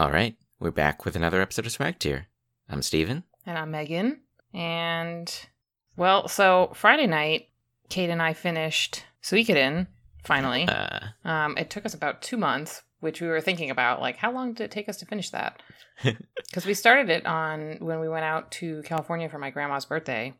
All right, we're back with another episode of Swag Tier. I'm Steven. And I'm Megan. And, well, so Friday night, Kate and I finished Suikoden, finally. Uh, Um, it took us about two months, which we were thinking about, like, how long did it take us to finish that? Because we started it on when we went out to California for my grandma's birthday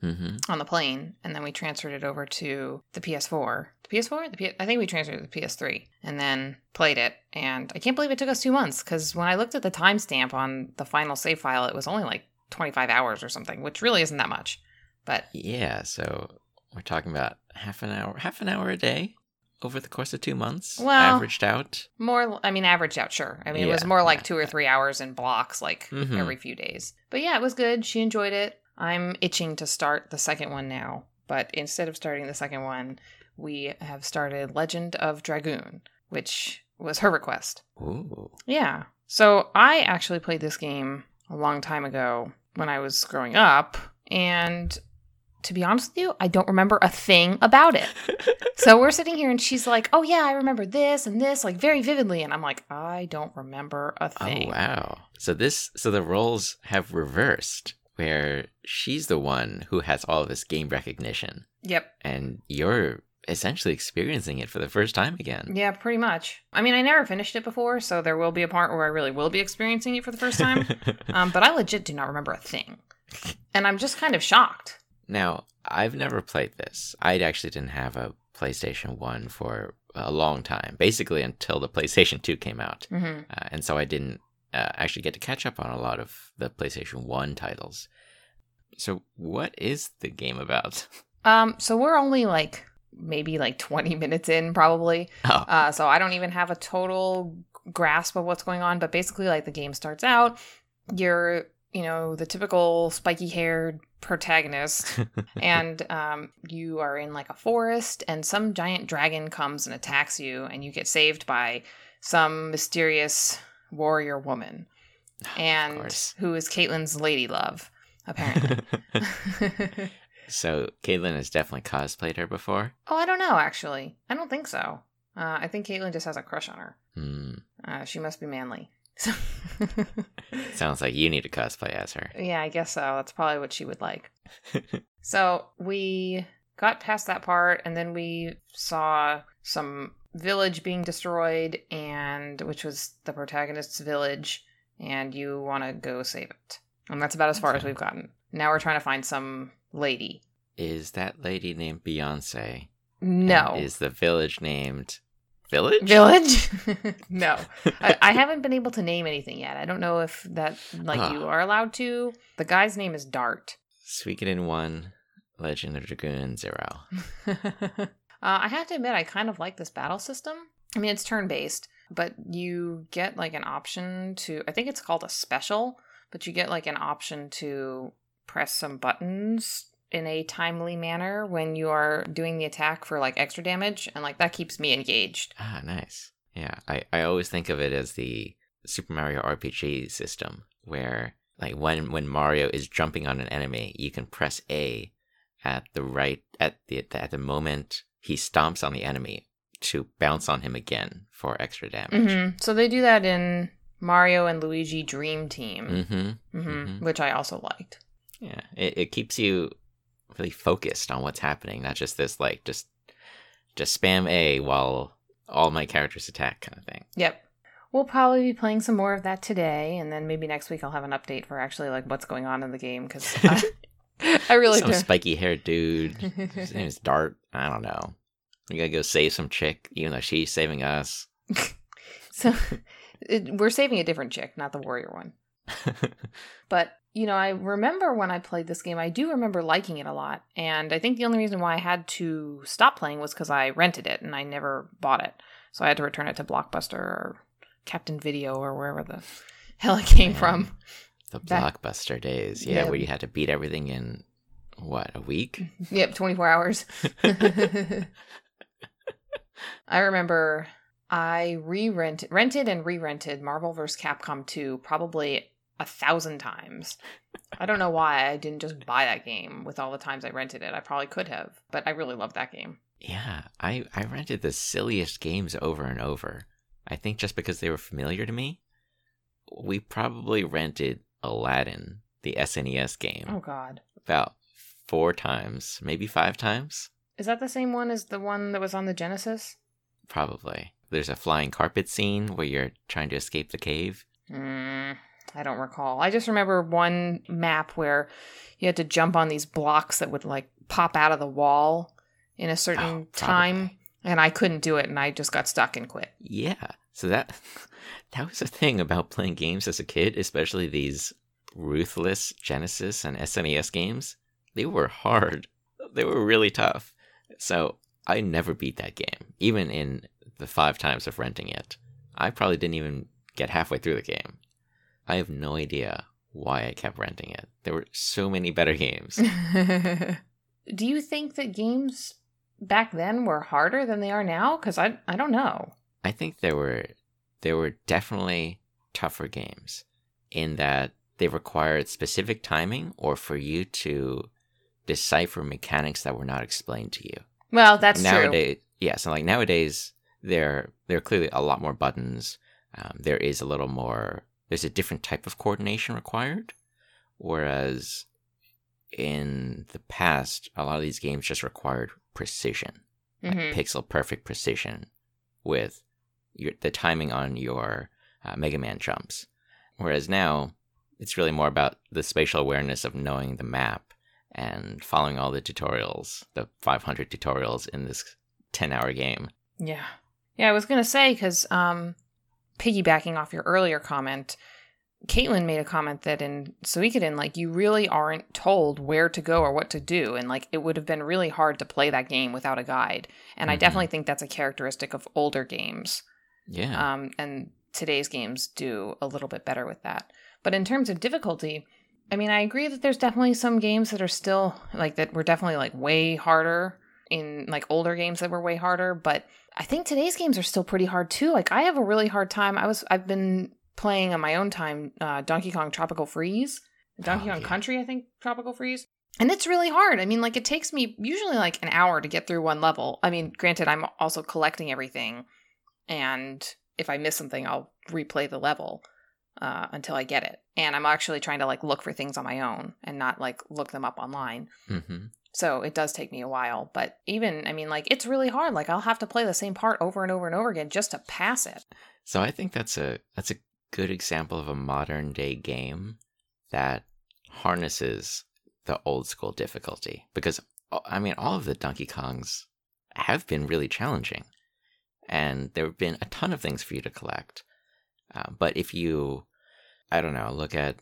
hmm on the plane, and then we transferred it over to the PS4. The PS4? The P- I think we transferred it to the PS3, and then played it. And I can't believe it took us two months because when I looked at the timestamp on the final save file, it was only like 25 hours or something, which really isn't that much. But Yeah, so we're talking about half an hour, half an hour a day over the course of two months, Well- averaged out. more, I mean, averaged out, sure. I mean, it was more like yeah, two or three hours in blocks, like Mhm. every few days. But yeah, it was good. She enjoyed it. I'm itching to start the second one now. But instead of starting the second one, we have started Legend of Dragoon, which was her request. Ooh, Yeah. So I actually played this game a long time ago when I was growing up. And to be honest with you, I don't remember a thing about it. So we're sitting here and she's like, oh, yeah, I remember this and this, like very vividly. And I'm like, I don't remember a oh, thing. oh wow! So this, so the roles have reversed, where she's the one who has all this game recognition, Yep. and you're essentially experiencing it for the first time again. Yeah, pretty much. I mean, I never finished it before, so there will be a part where I really will be experiencing it for the first time. um, but I legit do not remember a thing. And I'm just kind of shocked. Now, I've never played this. I actually didn't have a PlayStation 1 for a long time, basically until the PlayStation 2 came out. hmm Uh, and so I didn't uh, actually get to catch up on a lot of the PlayStation 1 titles. So, what is the game about? Um, so we're only like maybe like 20 minutes in, probably. Oh, Uh, so I don't even have a total grasp of what's going on, but basically, like the game starts out, you're, you know, the typical spiky haired protagonist, and um, you are in like a forest, and some giant dragon comes and attacks you, and you get saved by some mysterious warrior woman, and who is Caitlin's lady love, apparently. so, Caitlin has definitely cosplayed her before. oh, I don't know, actually. I don't think so. Uh, I think Caitlin just has a crush on her. Hmm. Uh, she must be manly. So Sounds like you need to cosplay as her. yeah, I guess so. That's probably what she would like. So we got past that part, and then we saw some village being destroyed, and which was the protagonist's village, and you want to go save it. And that's about as far as we've gotten. Now we're trying to find some lady. Is that lady named Beyonce? No. Is the village named Village? Village? no. I, I haven't been able to name anything yet. I don't know if that like you Ah. are allowed to. The guy's name is Dart. Suikoden 1, Legend of Dragoon 0. uh, I have to admit, I kind of like this battle system. I mean, it's turn based, but you get like an option to, I think it's called a special, but you get like an option to press some buttons in a timely manner when you are doing the attack for like extra damage. And like that keeps me engaged. Ah, nice. Yeah, I, I always think of it as the Super Mario RPG system where like when when Mario is jumping on an enemy, you can press A at the right at the at the moment he stomps on the enemy to bounce on him again for extra damage. hmm So they do that in Mario and Luigi Dream Team, Mm-hmm. hmm mhm. which I also liked. Yeah, it, it keeps you really focused on what's happening, not just this like just just spam A while all my characters attack kind of thing. Yep. We'll probably be playing some more of that today, and then maybe next week I'll have an update for actually like what's going on in the game because I, really some do. spiky haired dude. His name is Dart. I don't know. We gotta go save some chick, even though she's saving us. so it, we're saving a different chick, not the warrior one. But you know, I remember when I played this game, I do remember liking it a lot, and I think the only reason why I had to stop playing was because I rented it and I never bought it, so I had to return it to Blockbuster or Captain Video or wherever the hell it came Man. from. The Back- blockbuster days. Yeah, Yeah. where you had to beat everything in what, a week? Mm-hmm. Yep, 24 hours. I remember I re-rented rented and re-rented Marvel vs. Capcom 2 probably a thousand times. I don't know why I didn't just buy that game with all the times I rented it. I probably could have, but I really love that game. Yeah, I, I rented the silliest games over and over. I think just because they were familiar to me. we probably rented Aladdin, the SNES game, Oh God, about four times, maybe five times. is that the same one as the one that was on the Genesis? Probably. There's a flying carpet scene where you're trying to escape the cave. Mm, I don't recall. I just remember one map where you had to jump on these blocks that would like pop out of the wall in a certain Oh, time, and I couldn't do it, and I just got stuck and quit. Yeah. So that that was a thing about playing games as a kid, especially these ruthless Genesis and SNES games. They were hard. They were really tough. So I never beat that game, even in the five times of renting it. I probably didn't even get halfway through the game. I have no idea why I kept renting it. There were so many better games. do you think that games back then were harder than they are now? Because I I don't know. I think there were there were definitely tougher games in that they required specific timing or for you to decipher mechanics that were not explained to you. Well, that's true. nowadays, yeah. So like nowadays, there there are clearly a lot more buttons. Um, there is a little more. There's a different type of coordination required, whereas in the past, a lot of these games just required precision like Mhm. pixel perfect precision with your, the timing on your uh, Mega Man jumps. Whereas now, it's really more about the spatial awareness of knowing the map and following all the tutorials, the 500 tutorials in this 10 hour game. Yeah. Yeah, I was going to say, because um, piggybacking off your earlier comment, Caitlin made a comment that in Suikoden, like, you really aren't told where to go or what to do. And, like, it would have been really hard to play that game without a guide. And I Mhm. definitely think that's a characteristic of older games. Yeah. Um, and today's games do a little bit better with that. But in terms of difficulty, I mean, I agree that there's definitely some games that are still like that were definitely like way harder in like older games that were way harder. But I think today's games are still pretty hard too. Like I have a really hard time. I was I've been playing on my own time uh, Donkey Kong Tropical Freeze, Donkey Oh, Kong yeah. Country, I think Tropical Freeze. And it's really hard. I mean, like it takes me usually like an hour to get through one level. I mean, granted, I'm also collecting everything, and if I miss something, I'll replay the level uh, until I get it. And I'm actually trying to like look for things on my own and not like look them up online. hmm So it does take me a while. But even, I mean, like it's really hard. Like I'll have to play the same part over and over and over again just to pass it. So I think that's a that's a good example of a modern day game that harnesses the old school difficulty because uh, I mean all of the Donkey Kongs have been really challenging, and there have been a ton of things for you to collect. Uh, but if you, I don't know, look at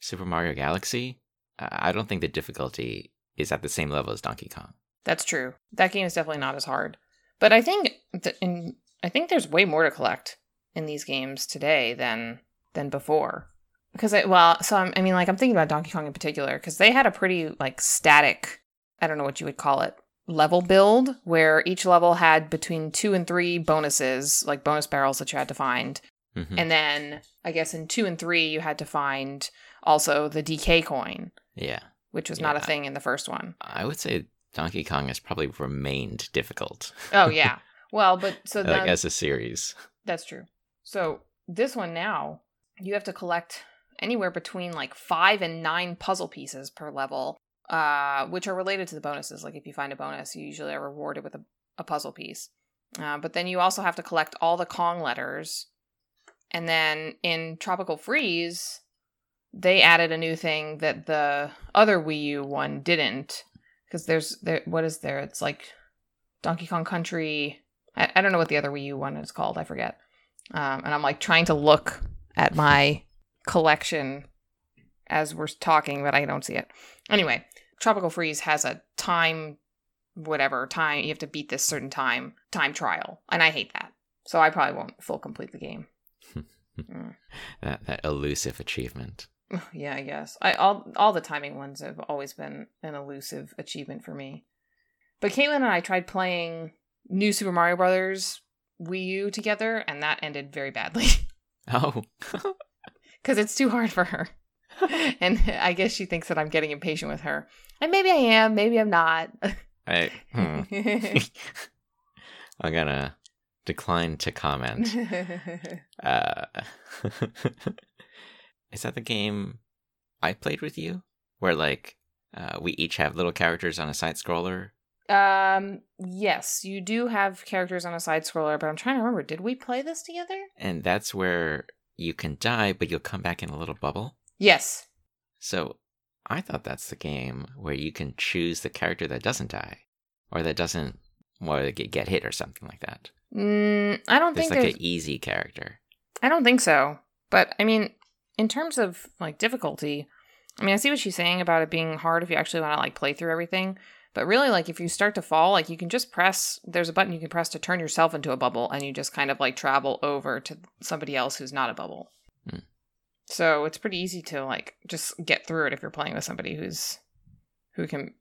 Super Mario Galaxy, I don't think the difficulty is at the same level as Donkey Kong. That's true. That game is definitely not as hard. But I think that in I think there's way more to collect in these games today than than before. Because I, well, so I'm, I mean, like I'm thinking about Donkey Kong in particular because they had a pretty like static, I don't know what you would call it, level build where each level had between two and three bonuses, like bonus barrels that you had to find, Mhm. and then I guess in two and three you had to find also the DK coin, yeah, which was not a thing in the first one. I would say Donkey Kong has probably remained difficult. Oh yeah. Well, but so like then as a series. that's true. So this one now, you have to collect anywhere between like five and nine puzzle pieces per level, uh, which are related to the bonuses. Like if you find a bonus, you usually are rewarded with a, a puzzle piece. Uh, but then you also have to collect all the Kong letters. And then in Tropical Freeze, they added a new thing that the other Wii U one didn't. Because there's there what is there? It's like Donkey Kong Country. I, I don't know what the other Wii U one is called. I forget. Um, and I'm like trying to look at my collection as we're talking, but I don't see it. Anyway, Tropical Freeze has a time, whatever time you have to beat this certain time time trial, and I hate that. So I probably won't full complete the game. Mm. That that elusive achievement. yeah, I guess. I all all the timing ones have always been an elusive achievement for me. But Caitlin and I tried playing New Super Mario Brothers Wii U together, and that ended very badly Oh, because it's too hard for her. and I guess she thinks that I'm getting impatient with her, and maybe I am, maybe I'm not. I hmm. I'm gonna decline to comment. Uh, is that the game I played with you, where like uh, we each have little characters on a side scroller? Um, yes, you do have characters on a side scroller, but I'm trying to remember. Did we play this together? And that's where you can die, but you'll come back in a little bubble. Yes. So I thought that's the game where you can choose the character that doesn't die, or that doesn't, or get get hit or something like that. Mm, I don't think There's think like there's. an easy character. I don't think so. But I mean, in terms of like difficulty, I mean, I see what she's saying about it being hard if you actually want to like play through everything. But really, like if you start to fall, like you can just press. There's a button you can press to turn yourself into a bubble, and you just kind of like travel over to somebody else who's not a bubble. So it's pretty easy to like just get through it if you're playing with somebody who's who can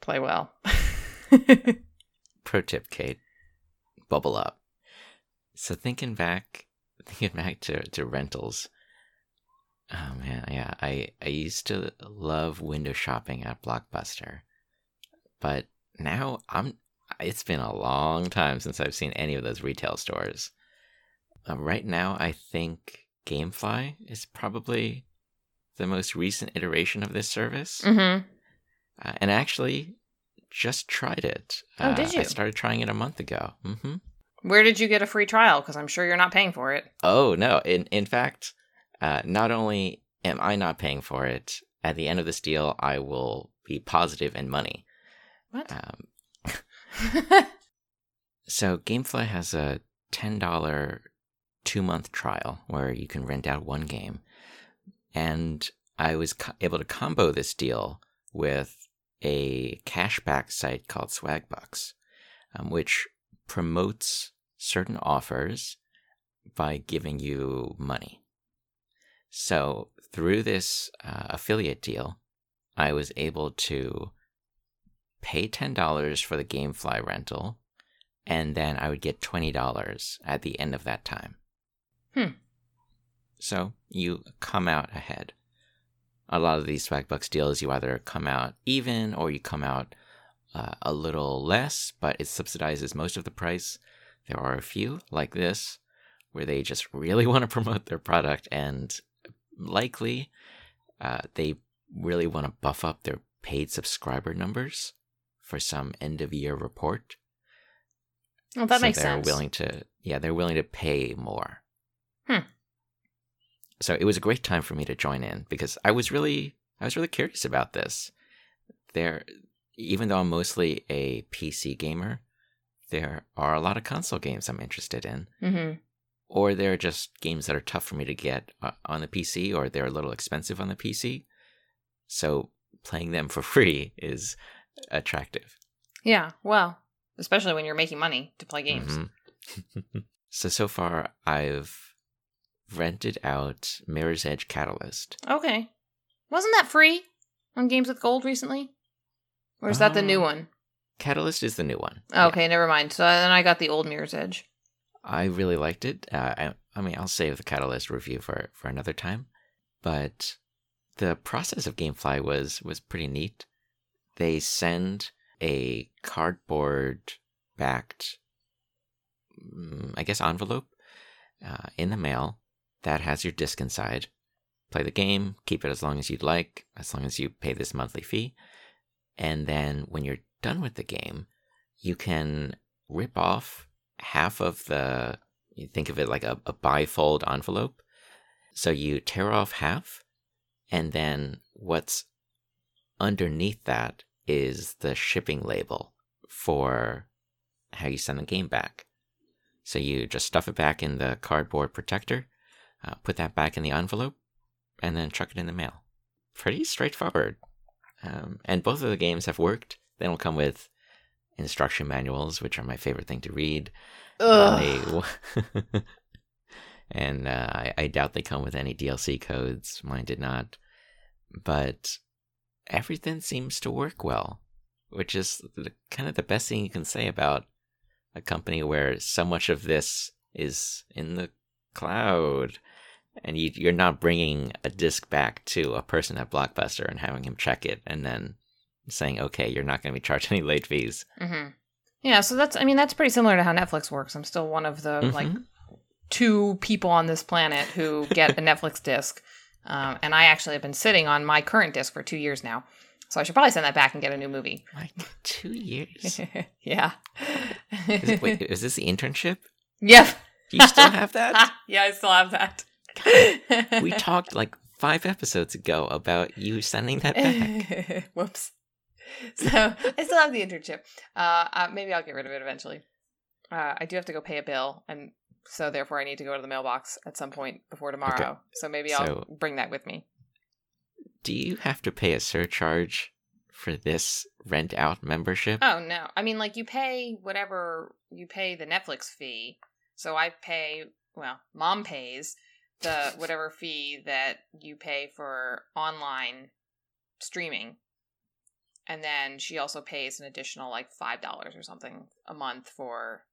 play well. Pro tip, Kate. Bubble up. So thinking back, thinking back to, to rentals. Oh man, yeah. I, I used to love window shopping at Blockbuster. But now I'm it's been a long time since I've seen any of those retail stores. Uh, right now I think Gamefly is probably the most recent iteration of this service. mm-hmm. Uh, and actually just tried it. Oh, Uh, did you? I started trying it a month ago. hmm Where did you get a free trial? Because I'm sure you're not paying for it. Oh no! In in fact, uh, not only am I not paying for it, at the end of this deal, I will be positive in money. What? Um, so GameFly has a ten dollar two month trial where you can rent out one game, and I was co- able to combo this deal with a cashback site called Swagbucks, um, which promotes certain offers by giving you money. So through this uh, affiliate deal, I was able to pay $10 for the Gamefly rental, and then I would get $20 at the end of that time. Hmm. So you come out ahead. A lot of these Swagbucks deals, you either come out even or you come out uh, a little less, but it subsidizes most of the price. There are a few like this where they just really want to promote their product and likely uh, they really want to buff up their paid subscriber numbers for some end of year report. well, that so makes they're sense. willing to yeah, they're willing to pay more. So it was a great time for me to join in because I was really I was really curious about this. There even though I'm mostly a PC gamer, there are a lot of console games I'm interested in. mm-hmm. Or they're just games that are tough for me to get uh, on the PC, or they're a little expensive on the PC. So playing them for free is attractive. Yeah, well, especially when you're making money to play games. Mhm. so so far, I've rented out Mirror's Edge Catalyst. Okay. Wasn't that free on Games with Gold recently? Or is that the new Uh, one? Catalyst is the new one. Yeah. Okay, never mind. So then I got the old Mirror's Edge. I really liked it. Uh, I, I mean, I'll save the Catalyst review for for another time. But the process of GameFly was was pretty neat. They send a cardboard backed, mm, I guess, envelope uh, in the mail that has your disc inside. Play the game, keep it as long as you'd like, as long as you pay this monthly fee. And then when you're done with the game, you can rip off half of the, you think of it like a, a bifold envelope. So you tear off half, and then what's underneath that is the shipping label for how you send the game back. So you just stuff it back in the cardboard protector, uh, put that back in the envelope, and then chuck it in the mail. Pretty straightforward. Um, and both of the games have worked. They don't come with instruction manuals, which are my favorite thing to read. Uh, they- and uh, I, I doubt they come with any DLC codes. Mine did not. But everything seems to work well, which is the, kind of the best thing you can say about a company where so much of this is in the cloud. And you, you're not bringing a disc back to a person at Blockbuster and having him check it and then saying, okay, you're not going to be charged any late fees. hmm Yeah, so that's, I mean, that's pretty similar to how Netflix works. I'm still one of the, like, Mhm. two people on this planet who get a Netflix disc. Um, and I actually have been sitting on my current disc for two years now. So I should probably send that back and get a new movie. Like two years. yeah. Is, it- wait, is this the internship? Yep. Do you still have that? yeah, I still have that. We talked like five episodes ago about you sending that back. Whoops. So I still have the internship. Uh, uh, maybe I'll get rid of it eventually. Uh, I do have to go pay a bill, and so therefore I need to go to the mailbox at some point before tomorrow. So maybe I'll So- bring that with me. Do you have to pay a surcharge for this rent out membership? Oh no! I mean, like you pay whatever you pay the Netflix fee. So I pay. Well, mom pays the whatever fee that you pay for online streaming, and then she also pays an additional like five dollars or something a month for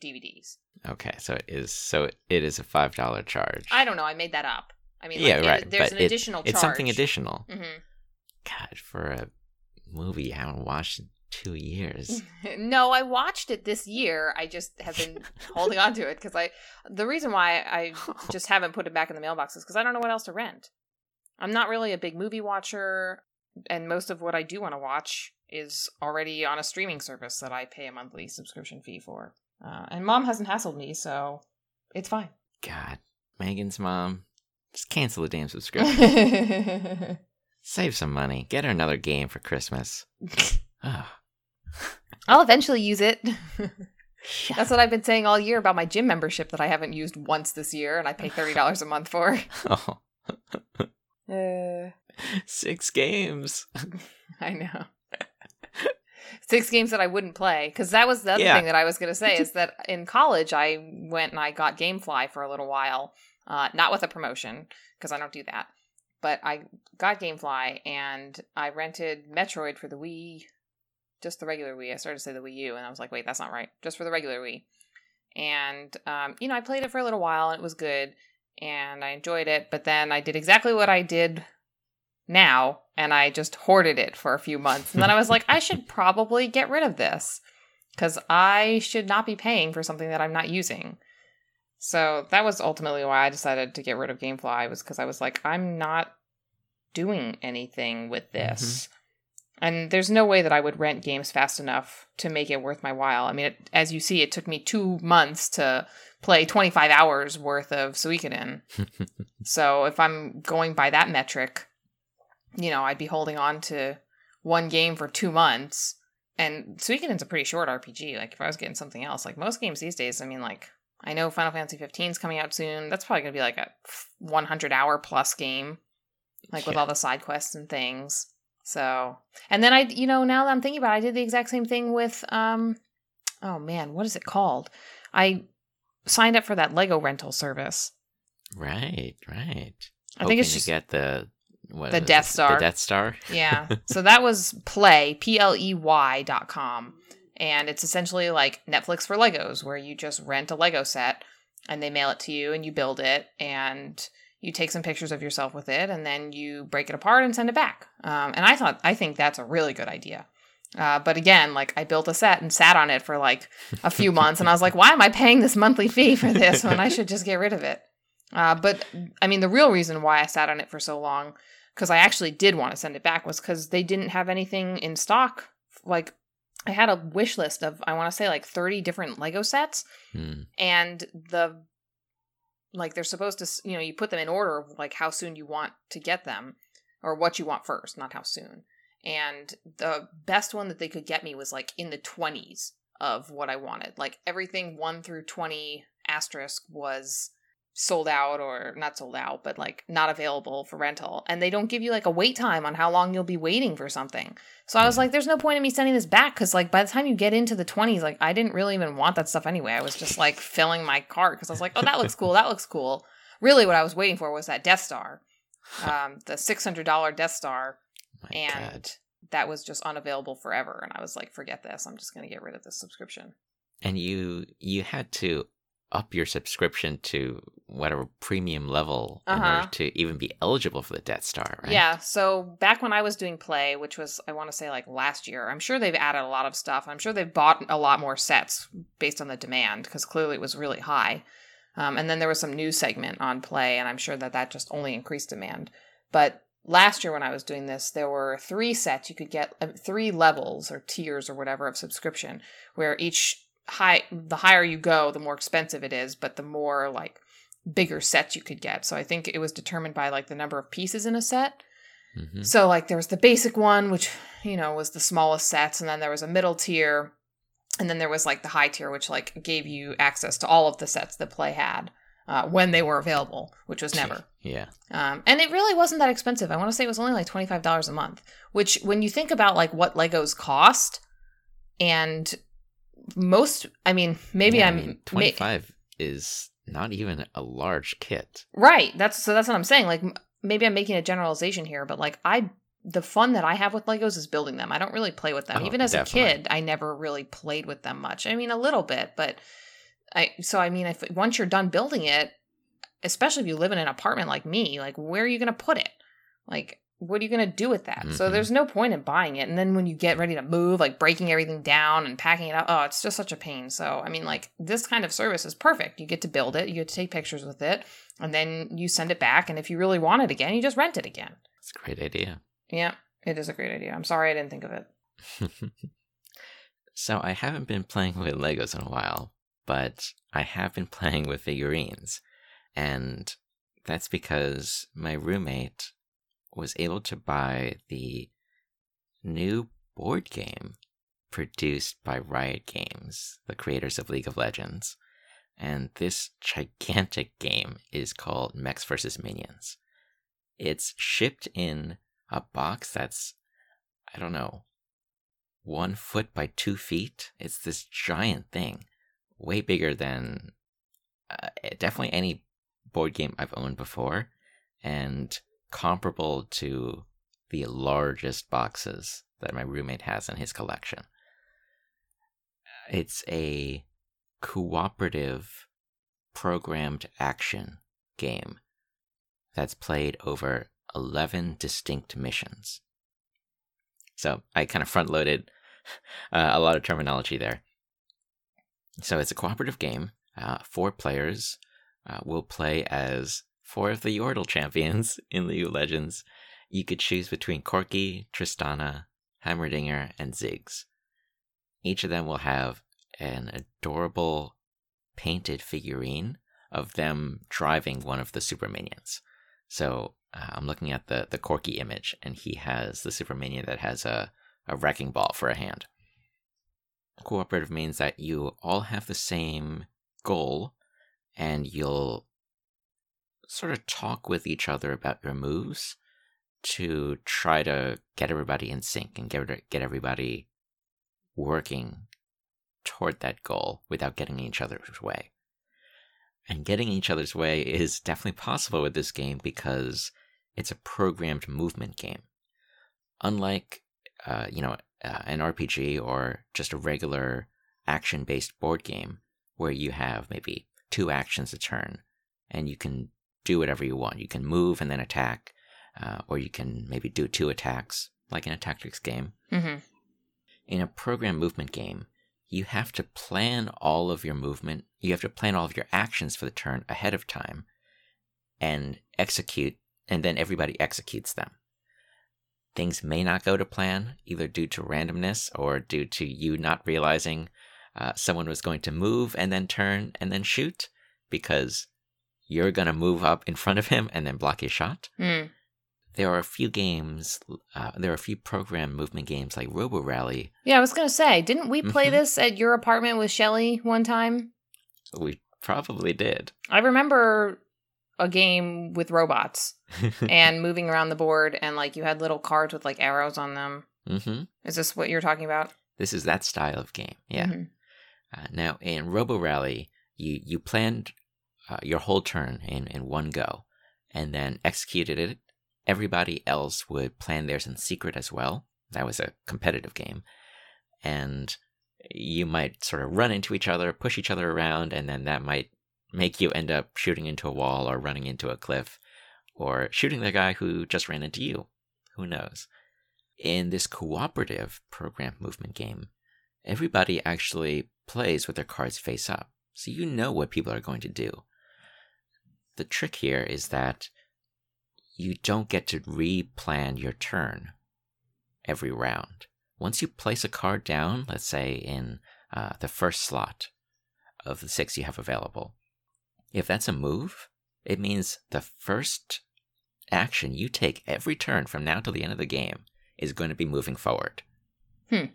DVDs. Okay, so it is so it is a five dollar charge. I don't know. I made that up. I mean, Yeah, like, it- right, There's but an additional. It's something additional. hmm God, for a movie I haven't watched two years. no, I watched it this year. I just have been holding on to it because I. The reason why I just haven't put it back in the mailbox is because I don't know what else to rent. I'm not really a big movie watcher, and most of what I do want to watch is already on a streaming service that I pay a monthly subscription fee for. Uh, and mom hasn't hassled me, so it's fine. God, Megan's mom, just cancel the damn subscription. Save some money. Get her another game for Christmas. Oh, I'll eventually use it. That's what I've been saying all year about my gym membership that I haven't used once this year, and I pay thirty dollars a month for. oh, Uh, six games. I know. Six games that I wouldn't play because that was the other Yeah. thing that I was going to say is that in college I went and I got GameFly for a little while, uh, not with a promotion because I don't do that, but I got GameFly and I rented Metroid for the Wii, just the regular Wii. I started to say the Wii U and I was like, wait, that's not right, just for the regular Wii. And um, you know, I played it for a little while and it was good and I enjoyed it, but then I did exactly what I did now and I just hoarded it for a few months. And then I was like, I should probably get rid of this because I should not be paying for something that I'm not using. So that was ultimately why I decided to get rid of Gamefly was because I was like, I'm not doing anything with this. And there's no way that I would rent games fast enough to make it worth my while. I mean, it, as you see, it took me two months to play 25 hours worth of Suikoden. So if I'm going by that metric, you know, I'd be holding on to one game for two months. And Suikoden's a pretty short RPG. Like if I was getting something else, like most games these days, I mean, like I know Final Fantasy 15 is coming out soon. That's probably gonna be like a 100 hour plus game, like with all the side quests and things. So, and then I, you know, now that I'm thinking about, it, I did the exact same thing with, um, oh man, what is it called? I signed up for that Lego rental service. right, right. I think it's just get the what the is it? Death Star. The Death Star. Yeah. So that was Pley, P L E Y dot com. And it's essentially like Netflix for Legos, where you just rent a Lego set and they mail it to you and you build it and you take some pictures of yourself with it and then you break it apart and send it back. Um, and I thought, I think that's a really good idea. Uh, but again, like I built a set and sat on it for like a few months and I was like, why am I paying this monthly fee for this when I should just get rid of it? Uh, but I mean, the real reason why I sat on it for so long because I actually did want to send it back was because they didn't have anything in stock. Like I had a wish list of I want to say like 30 different Lego sets Hmm. and the like they're supposed to you know you put them in order of like how soon you want to get them or what you want first, not how soon. And the best one that they could get me was like in the 20s of what I wanted. Like everything 1 through 20 asterisk was sold out or not sold out, but like not available for rental. And they don't give you like a wait time on how long you'll be waiting for something. So I was like, there's no point in me sending this back because like by the time you get into the 20s, like I didn't really even want that stuff anyway. I was just like filling my cart because I was like, oh, that looks cool. That looks cool. Really, what I was waiting for was that Death Star, um, the $600 Death Star. My and God. that was just unavailable forever. And I was like, forget this. I'm just going to get rid of this subscription. And you you had to up your subscription to whatever premium level in Uh-huh. order to even be eligible for the Death Star, right? Yeah. So back when I was doing Pley, which was I want to say like last year, I'm sure they've added a lot of stuff. I'm sure they've bought a lot more sets based on the demand because clearly it was really high. Um, and then there was some news segment on Pley, and I'm sure that that just only increased demand. But last year when I was doing this, there were three sets you could get, uh, three levels or tiers or whatever of subscription, where each high, the higher you go, the more expensive it is, but the more like bigger sets you could get. So I think it was determined by like the number of pieces in a set. hmm So like there was the basic one, which you know was the smallest sets, and then there was a middle tier, and then there was like the high tier, which like gave you access to all of the sets that Pley had uh, when they were available, which was never. Yeah. Um, and it really wasn't that expensive. I want to say it was only like twenty five dollars a month. Which, when you think about like what Legos cost, and most, I mean, maybe Yeah, I I'm mean, ma- 25 is not even a large kit. Right. That's so that's what I'm saying. Like m- maybe I'm making a generalization here, but like I the fun that I have with Legos is building them. I don't really play with them. Oh, Even as definitely. a kid, I never really played with them much. I mean a little bit, but I so I mean if once you're done building it, especially if you live in an apartment like me, like where are you going to put it? Like what are you going to do with that? So Mhm. there's no point in buying it. And then when you get ready to move, like breaking everything down and packing it up, oh, it's just such a pain. So, I mean, like this kind of service is perfect. You get to build it, you get to take pictures with it, and then you send it back. And if you really want it again, you just rent it again. It's a great idea. Yeah, it is a great idea. I'm sorry I didn't think of it. so I haven't been playing with Legos in a while, but I have been playing with figurines. And that's because my roommate was able to buy the new board game produced by Riot Games, the creators of League of Legends. And this gigantic game is called Mechs vs. Minions. It's shipped in a box that's, I don't know, one foot by two feet. It's this giant thing, way bigger than uh, definitely any board game I've owned before, and comparable to the largest boxes that my roommate has in his collection. It's a cooperative programmed action game that's played over 11 distinct missions. So I kind of front loaded uh, a lot of terminology there. So it's a cooperative game. Uh, four players uh, will play as four of the Yordle champions in League of Legends. You could choose between Corki, Tristana, Heimerdinger, and Ziggs. Each of them will have an adorable painted figurine of them driving one of the super minions. So uh, I'm looking at the the Corki image, and he has the super minion that has a a wrecking ball for a hand. Cooperative means that you all have the same goal, and you'll sort of talk with each other about your moves to try to get everybody in sync and get get everybody working toward that goal without getting in each other's way. And getting in each other's way is definitely possible with this game because it's a programmed movement game. Unlike, uh, you know, uh, an RPG or just a regular action-based board game where you have maybe two actions a turn and you can do whatever you want. You can move and then attack, uh, or you can maybe do two attacks, like in a tactics game. Mm-hmm. In a program movement game, you have to plan all of your movement, you have to plan all of your actions for the turn ahead of time and execute, and then everybody executes them. Things may not go to plan, either due to randomness or due to you not realizing uh, someone was going to move and then turn and then shoot because you're going to move up in front of him and then block his shot. Mm. There are a few games, uh, there are a few program movement games like Robo Rally. Yeah, I was gonna say, didn't we play Mhm. this at your apartment with Shelly one time? We probably did. I remember a game with robots and moving around the board, and like you had little cards with like arrows on them. hmm Is this what you're talking about? This is that style of game. Yeah. Mhm. Uh, now in Robo Rally, you you planned uh, your whole turn in in one go, and then executed it. Everybody else would plan theirs in secret as well. That was a competitive game, and you might sort of run into each other, push each other around, and then that might make you end up shooting into a wall or running into a cliff, or shooting the guy who just ran into you. Who knows? In this cooperative program movement game, everybody actually plays with their cards face up. So you know what people are going to do. The trick here is that you don't get to replan your turn every round. Once you place a card down, let's say in uh, the first slot of the six you have available, if that's a move, it means the first action you take every turn from now till the end of the game is going to be moving forward. Hmm.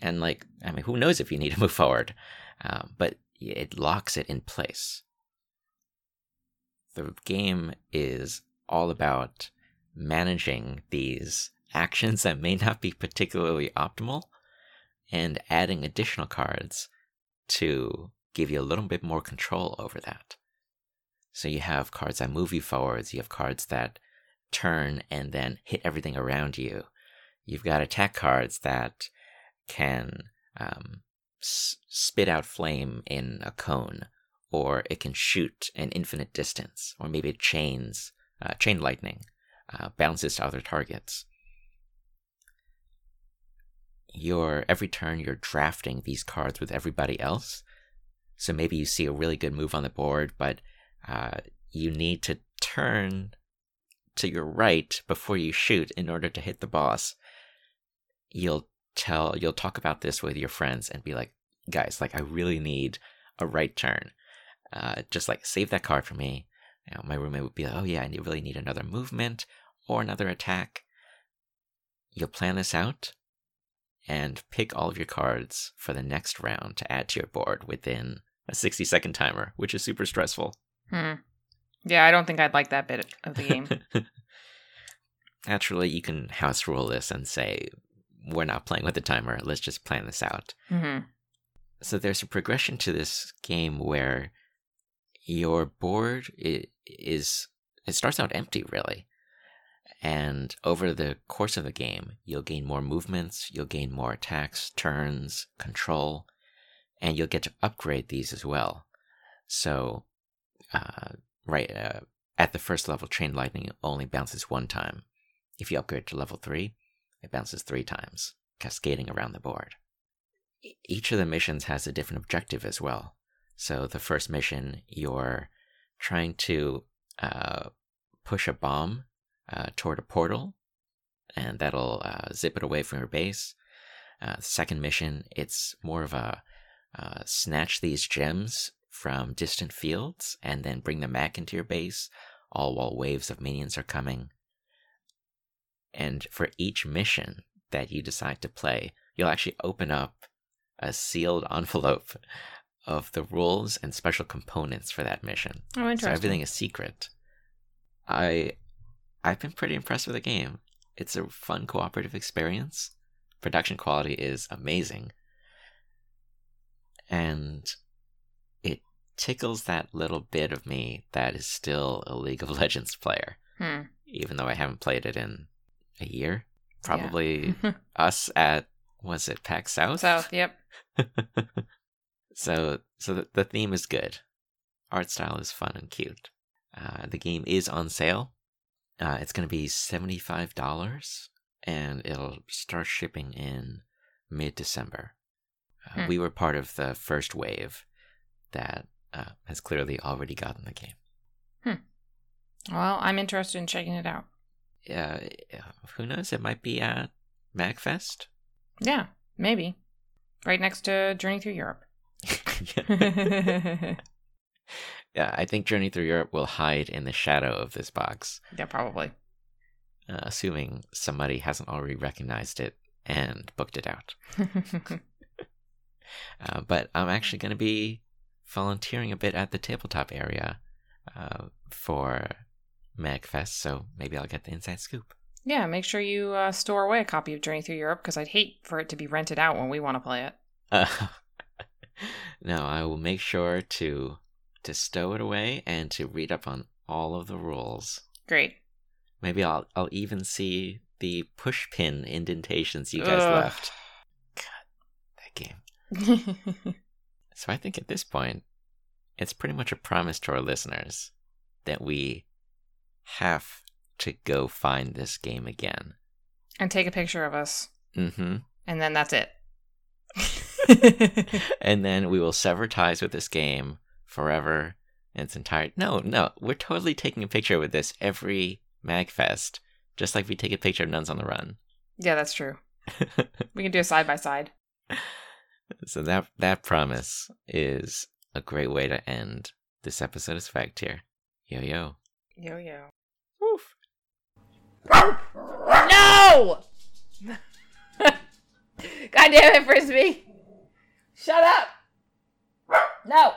And like, I mean, who knows if you need to move forward, um, but it locks it in place. The game is all about managing these actions that may not be particularly optimal and adding additional cards to give you a little bit more control over that. So you have cards that move you forwards, you have cards that turn and then hit everything around you. You've got attack cards that can um, s- spit out flame in a cone, or it can shoot an infinite distance, or maybe it chains, uh, chain lightning, uh, bounces to other targets. You're every turn you're drafting these cards with everybody else. So maybe you see a really good move on the board, but uh, you need to turn to your right before you shoot in order to hit the boss. You'll tell, you'll talk about this with your friends and be like, guys, like I really need a right turn. Uh, just like save that card for me. You know, my roommate would be like, oh yeah, I really need another movement or another attack. You'll plan this out and pick all of your cards for the next round to add to your board within a 60 second timer, which is super stressful. Hmm. Yeah, I don't think I'd like that bit of the game. Naturally, you can house rule this and say, we're not playing with the timer, let's just plan this out. mm-hmm. So there's a progression to this game where your board is, it starts out empty, really. And over the course of the game, you'll gain more movements, you'll gain more attacks, turns, control, and you'll get to upgrade these as well. So, uh, right uh, at the first level, Chain Lightning only bounces one time. If you upgrade to level 3, it bounces three times, cascading around the board. Each of the missions has a different objective as well. So, the first mission, you're trying to uh, push a bomb uh, toward a portal, and that'll uh, zip it away from your base. Uh, second mission, it's more of a uh, snatch these gems from distant fields and then bring them back into your base, all while waves of minions are coming. And for each mission that you decide to play, you'll actually open up a sealed envelope of the rules and special components for that mission. Oh, interesting. So everything is secret. I I've been pretty impressed with the game. It's a fun cooperative experience. Production quality is amazing. And it tickles that little bit of me that is still a League of Legends player. Hmm. Even though I haven't played it in a year. Probably us at was it PAX South? South, yep. so so the, the theme is good. Art style is fun and cute. Uh, the game is on sale. Uh, it's going to be $75 and it'll start shipping in mid December. Uh, Hmm. We were part of the first wave that uh, has clearly already gotten the game. Hmm. Well, I'm interested in checking it out. Uh, who knows? It might be at MagFest. Yeah, maybe. Right next to Journey Through Europe. yeah, I think Journey Through Europe will hide in the shadow of this box, Yeah, probably. uh, assuming somebody hasn't already recognized it and booked it out. Uh, but I'm actually going to be volunteering a bit at the tabletop area uh, for MagFest, so maybe I'll get the inside scoop. yeah, make sure you uh, store away a copy of Journey Through Europe because I'd hate for it to be rented out when we want to play it. Uh, no, I will make sure to to stow it away and to read up on all of the rules. Great. Maybe I'll I'll even see the push pin indentations you guys Ugh. left. God, that game. So I think at this point, it's pretty much a promise to our listeners that we have to go find this game again. and take a picture of us, hmm and then that's it. and then we will sever ties with this game forever in its entire. No, no, we're totally taking a picture with this every Magfest, just like we take a picture of Nuns on the Run. Yeah, that's true. we can do a side by side. So that that promise is a great way to end this episode of Swag Tier. Yo yo. Yo yo. Woof. No! God damn it, Frisbee! Shut up! No!